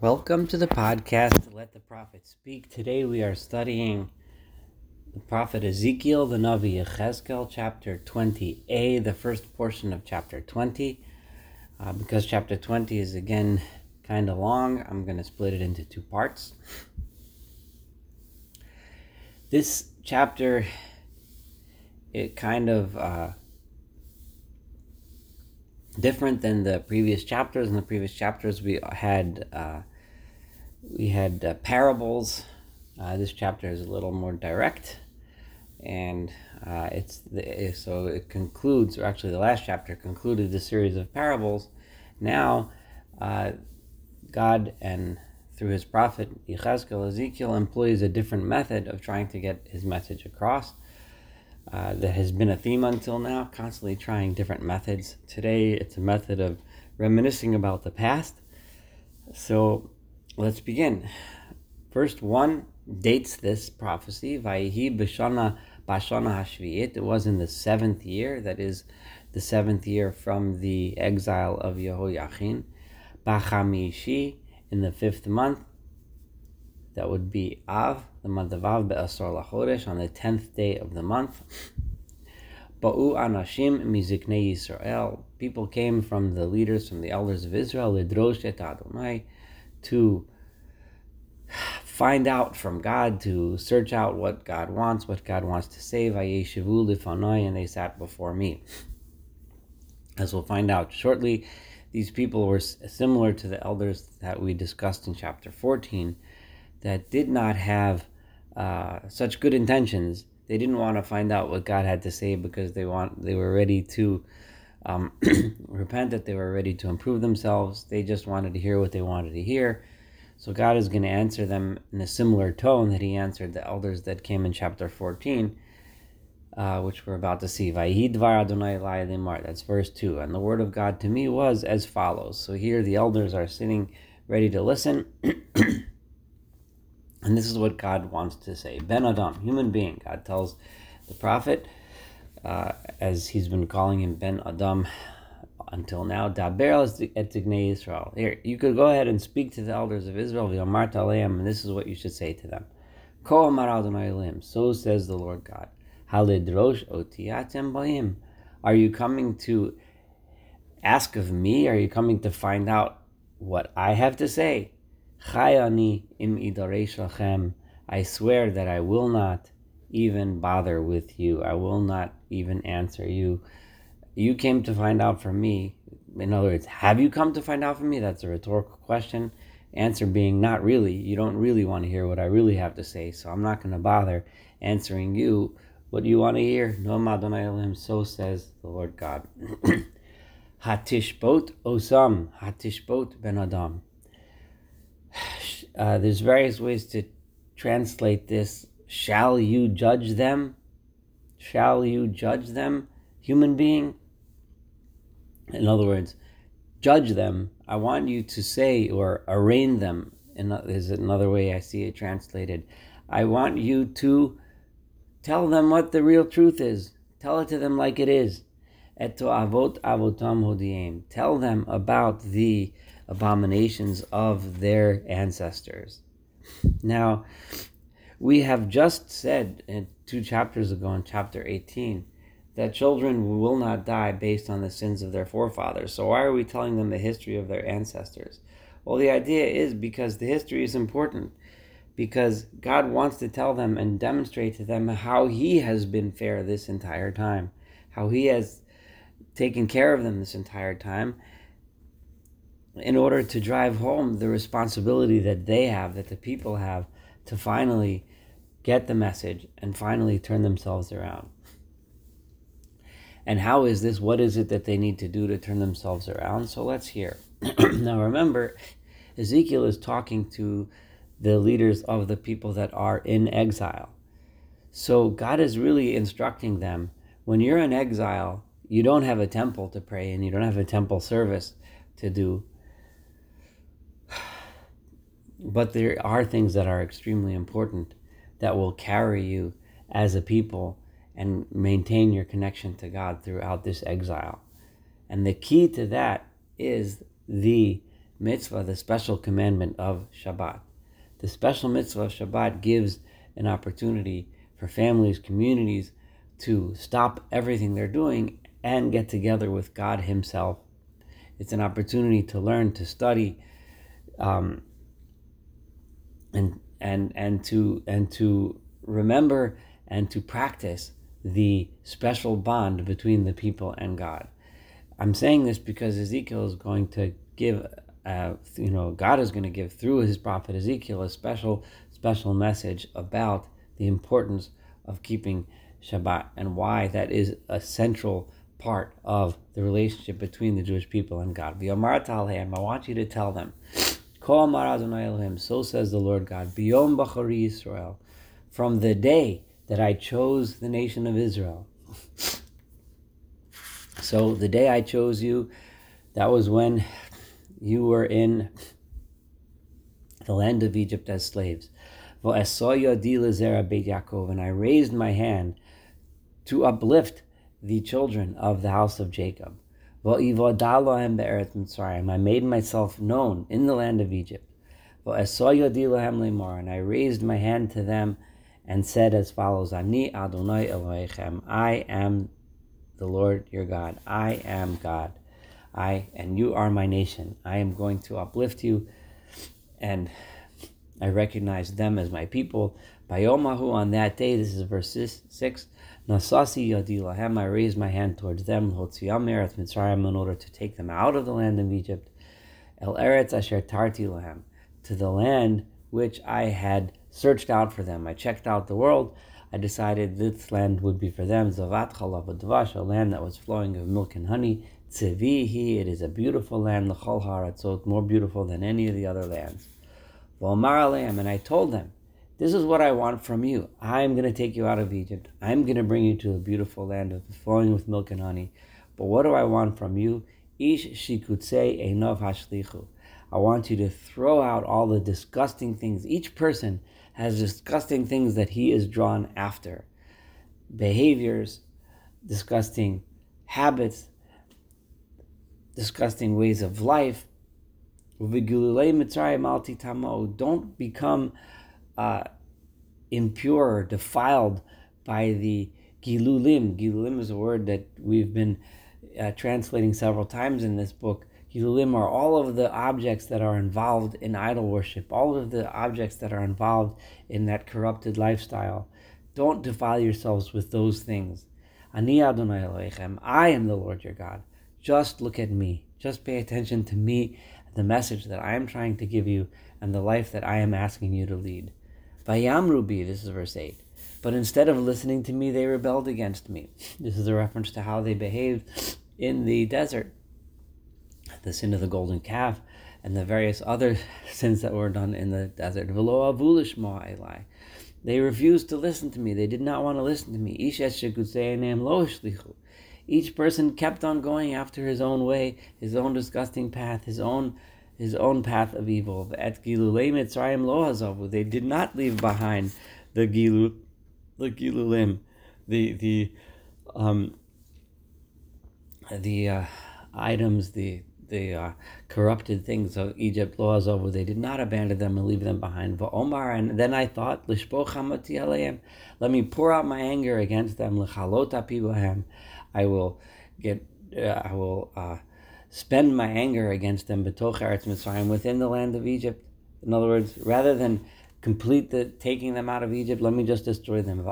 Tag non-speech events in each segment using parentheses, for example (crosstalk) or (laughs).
Welcome to the podcast Let the Prophet Speak. Today we are studying the prophet Ezekiel, the Navi Yechezkel, chapter 20a, the first portion of chapter 20. Uh, because chapter 20 is again kind of long, I'm going to split it into two parts. This chapter, it kind of uh, different than the previous chapters. In the previous chapters, we had uh, we had uh, parables. Uh, this chapter is a little more direct, and uh, it's the, so it concludes, or actually, the last chapter concluded the series of parables. Now, uh, God and through his prophet Yechezkel, Ezekiel employs a different method of trying to get his message across. Uh, that has been a theme until now, constantly trying different methods. Today, it's a method of reminiscing about the past. So, let's begin. First one dates this prophecy. B'shana b'shana. It was in the seventh year, that is, the seventh year from the exile of Yehoiachin. B'chamishi, in the fifth month, that would be Av, the month of Av, Be'asor Lachodesh, on the tenth day of the month. Ba'u Anashim Miziknei Yisrael. People came from the leaders, from the elders of Israel, Lidrosh et Adonai, to find out from God, to search out what God wants, what God wants to say. Vayeshivu Lifanai, and they sat before me. As we'll find out shortly, these people were similar to the elders that we discussed in chapter 14 that did not have uh, such good intentions. They didn't want to find out what God had to say because they want they were ready to um, (clears throat) repent, that they were ready to improve themselves. They just wanted to hear what they wanted to hear. So God is going to answer them in a similar tone that He answered the elders that came in chapter 14, uh, which we're about to see. That's verse 2. And the word of God to me was as follows. So here the elders are sitting ready to listen. (clears throat) And this is what God wants to say. Ben Adam, human being. God tells the prophet, uh, as he's been calling him Ben Adam until now, Daber et Israel. Here, you could go ahead and speak to the elders of Israel, and this is what you should say to them. So says the Lord God. Are you coming to ask of me? Are you coming to find out what I have to say? I swear that I will not even bother with you. I will not even answer you. You came to find out from me. In other words, have you come to find out from me? That's a rhetorical question. Answer being not really. You don't really want to hear what I really have to say, so I'm not going to bother answering you. What do you want to hear? No Madonai so says the Lord God. Hatishbot osam, hatishbot ben adam. (sighs) Uh, there's various ways to translate this. Shall you judge them? Shall you judge them, human being? In other words, judge them. I want you to say or arraign them. In, is another way I see it translated. I want you to tell them what the real truth is. Tell it to them like it is. Eto avot avotam hodiem. Tell them about the abominations of their ancestors. Now, we have just said two chapters ago in chapter 18 that children will not die based on the sins of their forefathers. So, why are we telling them the history of their ancestors? Well, the idea is because the history is important, because God wants to tell them and demonstrate to them how He has been fair this entire time, how He has taken care of them this entire time, in order to drive home the responsibility that they have, that the people have, to finally get the message and finally turn themselves around. And how is this? What is it that they need to do to turn themselves around? So let's hear. (clears throat) now remember, Ezekiel is talking to the leaders of the people that are in exile. So God is really instructing them when you're in exile, you don't have a temple to pray and you don't have a temple service to do (sighs) but there are things that are extremely important that will carry you as a people and maintain your connection to God throughout this exile. And the key to that is the mitzvah, the special commandment of Shabbat. The special mitzvah of Shabbat gives an opportunity for families, communities to stop everything they're doing and get together with God Himself. It's an opportunity to learn, to study, um, and and and to and to remember and to practice the special bond between the people and God. I'm saying this because Ezekiel is going to give, uh, you know, God is going to give through his prophet Ezekiel a special, special message about the importance of keeping Shabbat and why that is a central part of the relationship between the Jewish people and God. I want you to tell them, so says the Lord God, Biyom Bachari Israel, from the day that I chose the nation of Israel. (laughs) So the day I chose you, that was when you were in the land of Egypt as slaves. And I raised my hand to uplift the children of the house of Jacob. I made myself known in the land of Egypt. And I raised my hand to them and said as follows Ani Adonai I am the Lord your God. I am God. I and you are my nation. I am going to uplift you and I recognize them as my people. By Bayomahu on that day, this is verse 6. Nasasi yadi lahem, I raised my hand towards them, Hotziyam eretz Mitzrayim, in order to take them out of the land of Egypt. El eretz asher tarti lahem, to the land which I had searched out for them. I checked out the world. I decided this land would be for them. Zavat chalav dvash, a land that was flowing of milk and honey. Tzivihi, it is a beautiful land. L'chol haratzot, more beautiful than any of the other lands. V'omar and I told them, this is what I want from you. I'm going to take you out of Egypt. I'm going to bring you to a beautiful land of flowing with milk and honey. But what do I want from you? Ish shikutse enov hashlichu. I want you to throw out all the disgusting things. Each person has disgusting things that he is drawn after behaviors, disgusting habits, disgusting ways of life. Don't become uh, impure defiled by the gilulim. Gilulim is a word that we've been uh, translating several times in this book Gilulim are all of the objects that are involved in idol worship, all of the objects that are involved in that corrupted lifestyle. Don't defile yourselves with those things. Ani Adonai I am the Lord your God. Just look at me. Just pay attention to me, the message that I am trying to give you, and the life that I am asking you to lead. Vayamrubi, this is verse 8. But instead of listening to me, they rebelled against me. (laughs) This is a reference to how they behaved in the desert the sin of the golden calf, and the various other (laughs) sins that were done in the desert. They refused to listen to me. They did not want to listen to me. Each person kept on going after his own way, his own disgusting path, his own his own path of evil. They did not leave behind the gilu, the gilulim, the the um, the uh, items, the the uh, corrupted things of Egypt laws over. They did not abandon them and leave them behind. Omar, and then I thought, let me pour out my anger against them. I will get, uh, I will uh, spend my anger against them. within the land of Egypt. In other words, rather than complete the taking them out of Egypt, let me just destroy them.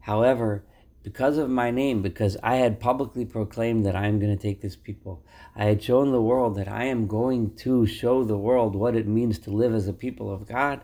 However, because of my name, because I had publicly proclaimed that I am going to take this people. I had shown the world that I am going to show the world what it means to live as a people of God.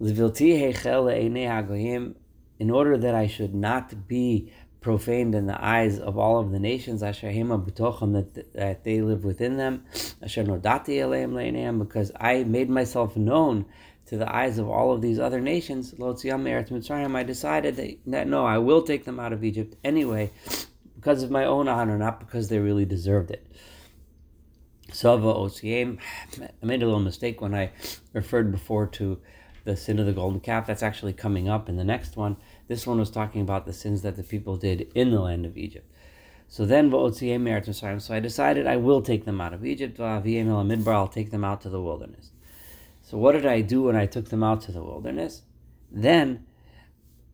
In order that I should not be profaned in the eyes of all of the nations, that, that they live within them, because I made myself known to the eyes of all of these other nations, Lotziyam Eretz Mitzrayim, I decided that, that no, I will take them out of Egypt anyway, because of my own honor, not because they really deserved it. Sava Osiem, I made a little mistake when I referred before to the sin of the golden calf. That's actually coming up in the next one. This one was talking about the sins that the people did in the land of Egypt. So then, so I decided I will take them out of Egypt. I'll take them out to the wilderness. So what did I do when I took them out to the wilderness? Then,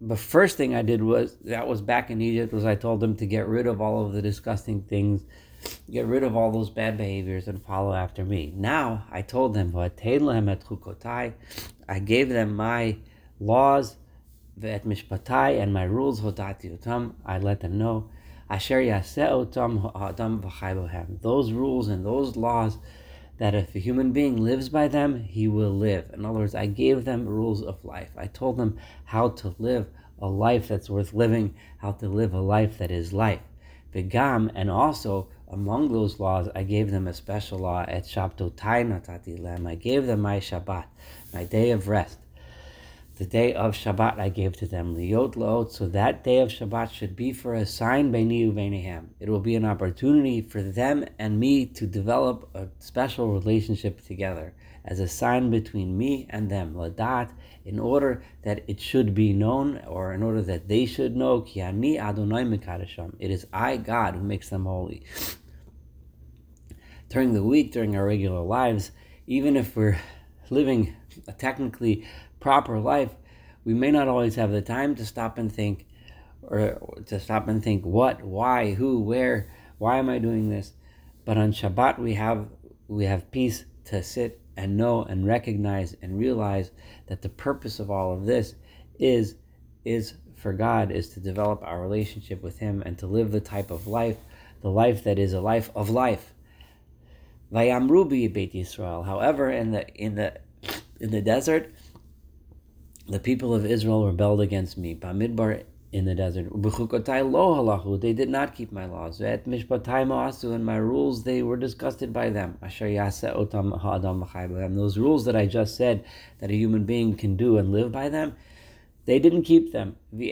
the first thing I did was that was back in Egypt was I told them to get rid of all of the disgusting things, get rid of all those bad behaviors and follow after me. Now I told them I gave them my laws, vet mishpatai, and my rules I let them know. Asher Those rules and those laws that if a human being lives by them, he will live. In other words, I gave them rules of life. I told them how to live a life that's worth living, how to live a life that is life. Vigam, and also among those laws, I gave them a special law at Shabtotai Natati. I gave them my Shabbat, my day of rest the day of Shabbat I gave to them, liyot laot. So that day of Shabbat should be for a sign beini uvenehem. It will be an opportunity for them and me to develop a special relationship together as a sign between me and them, ladat, in order that it should be known, or in order that they should know, ki ani Adonai mikadasham. It is I, God, who makes them holy. During the week, during our regular lives, even if we're living technically proper life, we may not always have the time to stop and think, or to stop and think what, why, who, where, why am I doing this? But on Shabbat we have we have peace to sit and know and recognize and realize that the purpose of all of this is is for God is to develop our relationship with Him and to live the type of life, the life that is a life of life. Vayamru Beit Yisrael. However, in the in the in the desert, the people of Israel rebelled against me. Bamidbar in the desert. They did not keep my laws. And my rules, they were disgusted by them. Those rules that I just said that a human being can do and live by them, they didn't keep them. And my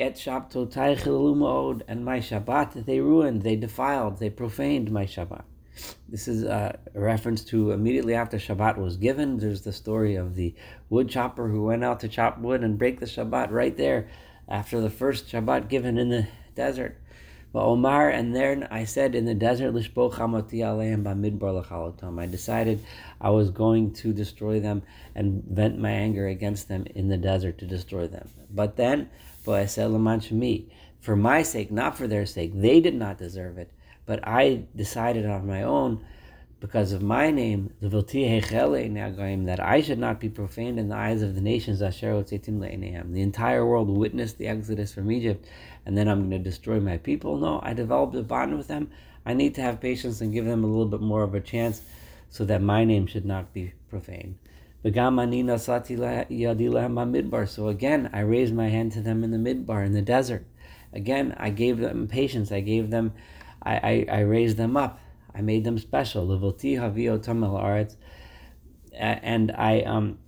Shabbat, they ruined, they defiled, they profaned my Shabbat. This is a reference to immediately after Shabbat was given. There's the story of the wood chopper who went out to chop wood and break the Shabbat right there after the first Shabbat given in the desert. But Omar, and then I said in the desert, I decided I was going to destroy them and vent my anger against them in the desert to destroy them. But then, for my sake, not for their sake, they did not deserve it. But I decided on my own, because of my name, the that I should not be profaned in the eyes of the nations. The entire world witnessed the exodus from Egypt, and then I'm going to destroy my people. No, I developed a bond with them. I need to have patience and give them a little bit more of a chance so that my name should not be profaned. So again, I raised my hand to them in the midbar, in the desert. Again, I gave them patience. I gave them I, I, I raised them up. I made them special. El aretz. And I um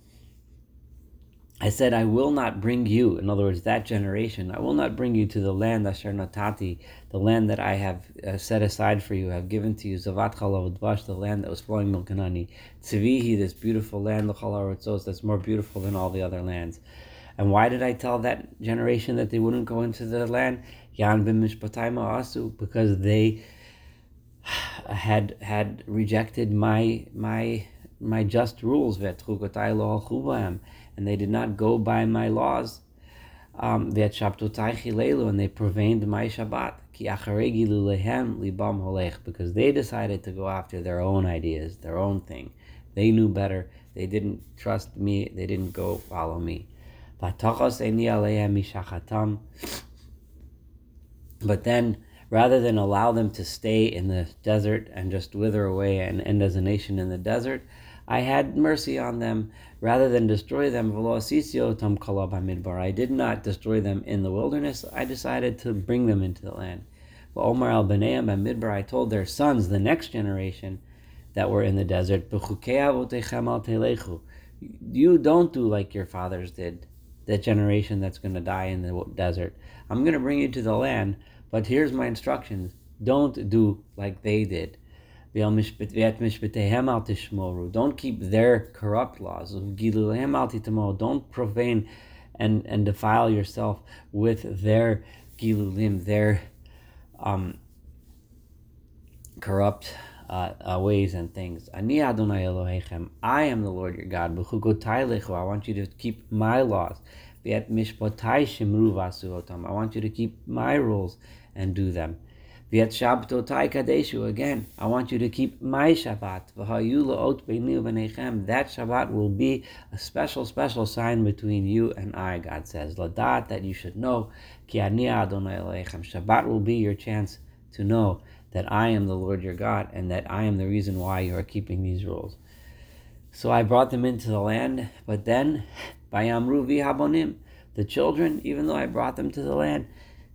I said, I will not bring you, in other words, that generation, I will not bring you to the land, Asher Natati, the land that I have uh, set aside for you, have given to you, Zavat Chalav the land that was flowing milk and honey. Tzivihi, this beautiful land, the that's more beautiful than all the other lands. And why did I tell that generation that they wouldn't go into the land? Yan asu because they (sighs) had had rejected my my my just rules and they did not go by my laws um, and they profaned my Shabbat because they decided to go after their own ideas, their own thing. They knew better. They didn't trust me. They didn't go follow me. But then, rather than allow them to stay in the desert and just wither away and end as a nation in the desert, I had mercy on them rather than destroy them. I did not destroy them in the wilderness. I decided to bring them into the land. But Omar al Baneam and Midbar, I told their sons, the next generation that were in the desert, you don't do like your fathers did, that generation that's going to die in the desert. I'm going to bring you to the land, but here's my instructions. Don't do like they did. Don't keep their corrupt laws. Don't profane and, and defile yourself with their gilulim, their um, corrupt uh, uh, ways and things. Ani Adonai. I am the Lord your God. I want you to keep my laws. I want you to keep my rules and do them. Again. I want you to keep my Shabbat. That Shabbat will be a special, special sign between you and I, God says. Ladat, that you should know. Shabbat will be your chance to know that I am the Lord your God and that I am the reason why you are keeping these rules. So I brought them into the land, but then, (laughs) Bayamru Vihabonim, the children, even though I brought them to the land,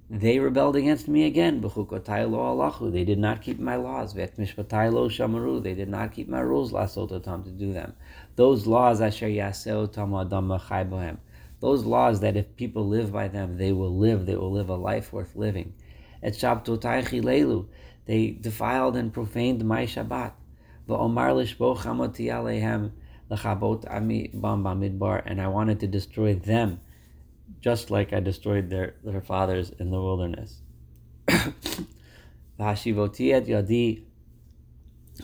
they rebelled against me again. They did not keep my laws. They did not keep my rules to do them. Those laws Those laws that if people live by them, they will live. They will live a life worth living. They defiled and profaned my Shabbat. And I wanted to destroy them just like I destroyed their, their fathers in the wilderness. (coughs)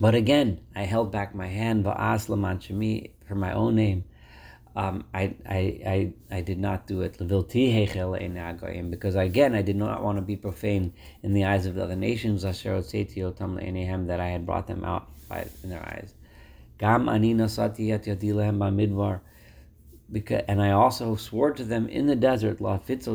But again, I held back my hand for my own name. Um, I, I, I, I did not do it. Because again I did not want to be profane in the eyes of the other nations. That I had brought them out by, in their eyes. Because, and I also swore to them in the desert, La. This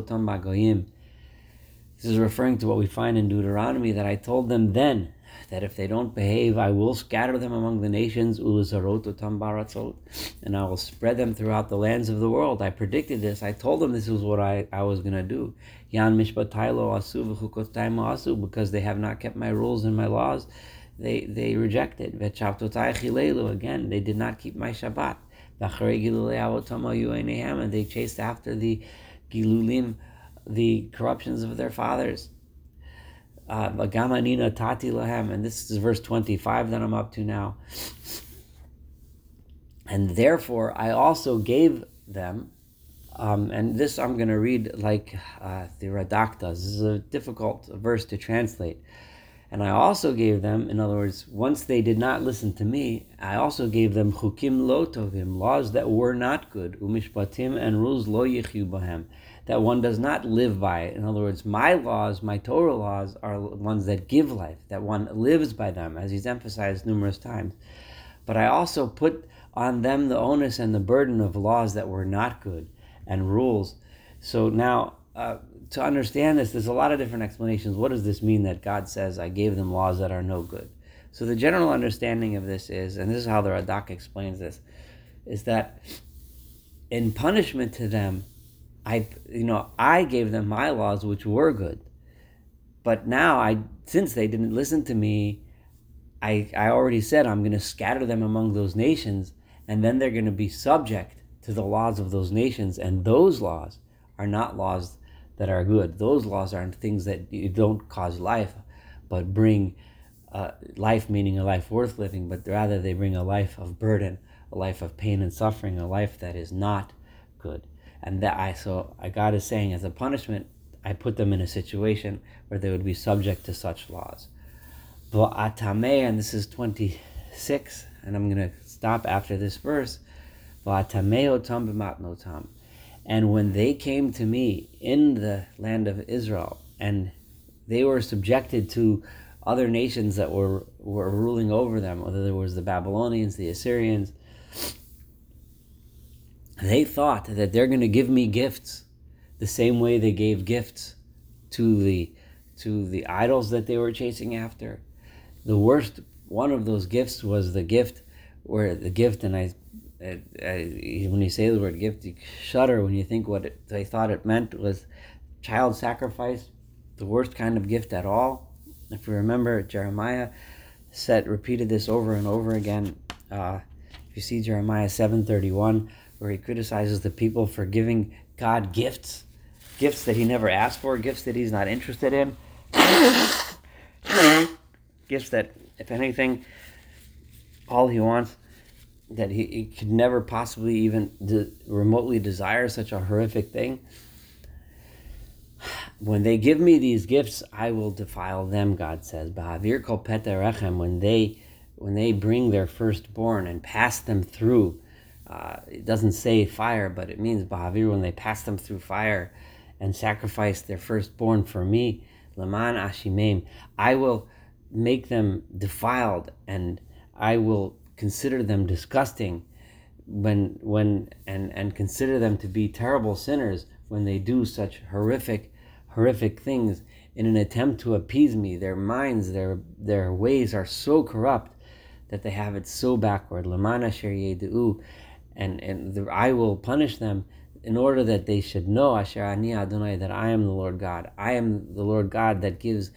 is referring to what we find in Deuteronomy that I told them then that if they don't behave, I will scatter them among the nations, and I will spread them throughout the lands of the world. I predicted this. I told them this was what I, I was going to do. Yan asu because they have not kept my rules and my laws. They they rejected. Again, they did not keep my Shabbat and they chased after the gilulim, the corruptions of their fathers. Uh, and this is verse 25 that I'm up to now. And therefore, I also gave them, um, and this I'm going to read like uh, the Radak does. This is a difficult verse to translate. And I also gave them, in other words, once they did not listen to me, I also gave them chukim lo tovim, laws that were not good, umishpatim and rules lo yichyu bahem, that one does not live by. It. In other words, my laws, my Torah laws, are ones that give life, that one lives by them, as he's emphasized numerous times. But I also put on them the onus and the burden of laws that were not good and rules. So now, uh, to understand this, there's a lot of different explanations. What does this mean that God says, I gave them laws that are no good? So the general understanding of this is, and this is how the Radak explains this, is that in punishment to them, I, you know, I gave them my laws which were good, but now I, since they didn't listen to me, I, I already said I'm going to scatter them among those nations, and then they're going to be subject to the laws of those nations, and those laws are not laws that are good. Those laws aren't things that don't cause life, but bring uh, life, meaning a life worth living, but rather they bring a life of burden, a life of pain and suffering, a life that is not good. And that I so God is saying as a punishment, I put them in a situation where they would be subject to such laws. And this is 26, and I'm going to stop after this verse. And when they came to me in the land of Israel, and they were subjected to other nations that were, were ruling over them, whether there was the Babylonians, the Assyrians, they thought that they're going to give me gifts the same way they gave gifts to the to the idols that they were chasing after. The worst one of those gifts was the gift where the gift, and I it, uh, when you say the word gift, you shudder when you think what it, they thought it meant was child sacrifice, the worst kind of gift at all. If you remember, Jeremiah said repeated this over and over again. Uh, if you see Jeremiah seven thirty one, where he criticizes the people for giving God gifts, gifts that he never asked for, gifts that he's not interested in, gifts that, if anything, all he wants that he, he could never possibly even de- remotely desire such a horrific thing. when they give me these gifts, I will defile them, God says. Ba'avir kol rechem, when they when they bring their firstborn and pass them through, uh, it doesn't say fire, but it means ba'avir, when they pass them through fire and sacrifice their firstborn for me, laman ashimem, I will make them defiled and I will consider them disgusting when when and and consider them to be terrible sinners when they do such horrific horrific things in an attempt to appease me. Their minds their their ways are so corrupt that they have it so backward. Lamana and and the, I will punish them in order that they should know asher ani adonai that I am the Lord God I am the Lord God that gives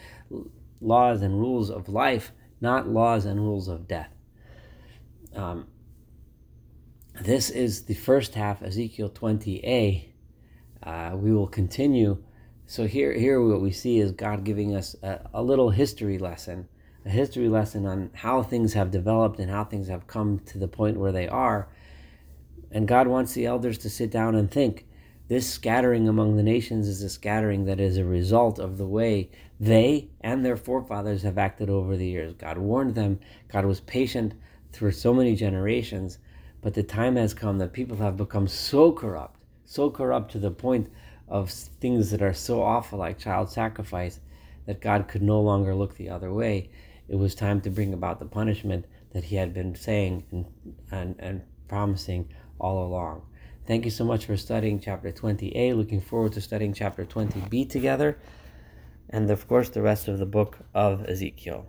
laws and rules of life not laws and rules of death um, this is the first half, Ezekiel 20a. Uh, we will continue. So here, here what we see is God giving us a, a little history lesson, a history lesson on how things have developed and how things have come to the point where they are. And God wants the elders to sit down and think. This scattering among the nations is a scattering that is a result of the way they and their forefathers have acted over the years. God warned them. God was patient through so many generations but the time has come that people have become so corrupt, so corrupt to the point of things that are so awful, like child sacrifice, that God could no longer look the other way. It was time to bring about the punishment that He had been saying and, and, and promising all along. Thank you so much for studying chapter 20a. Looking forward to studying chapter 20b together. And of course, the rest of the book of Ezekiel.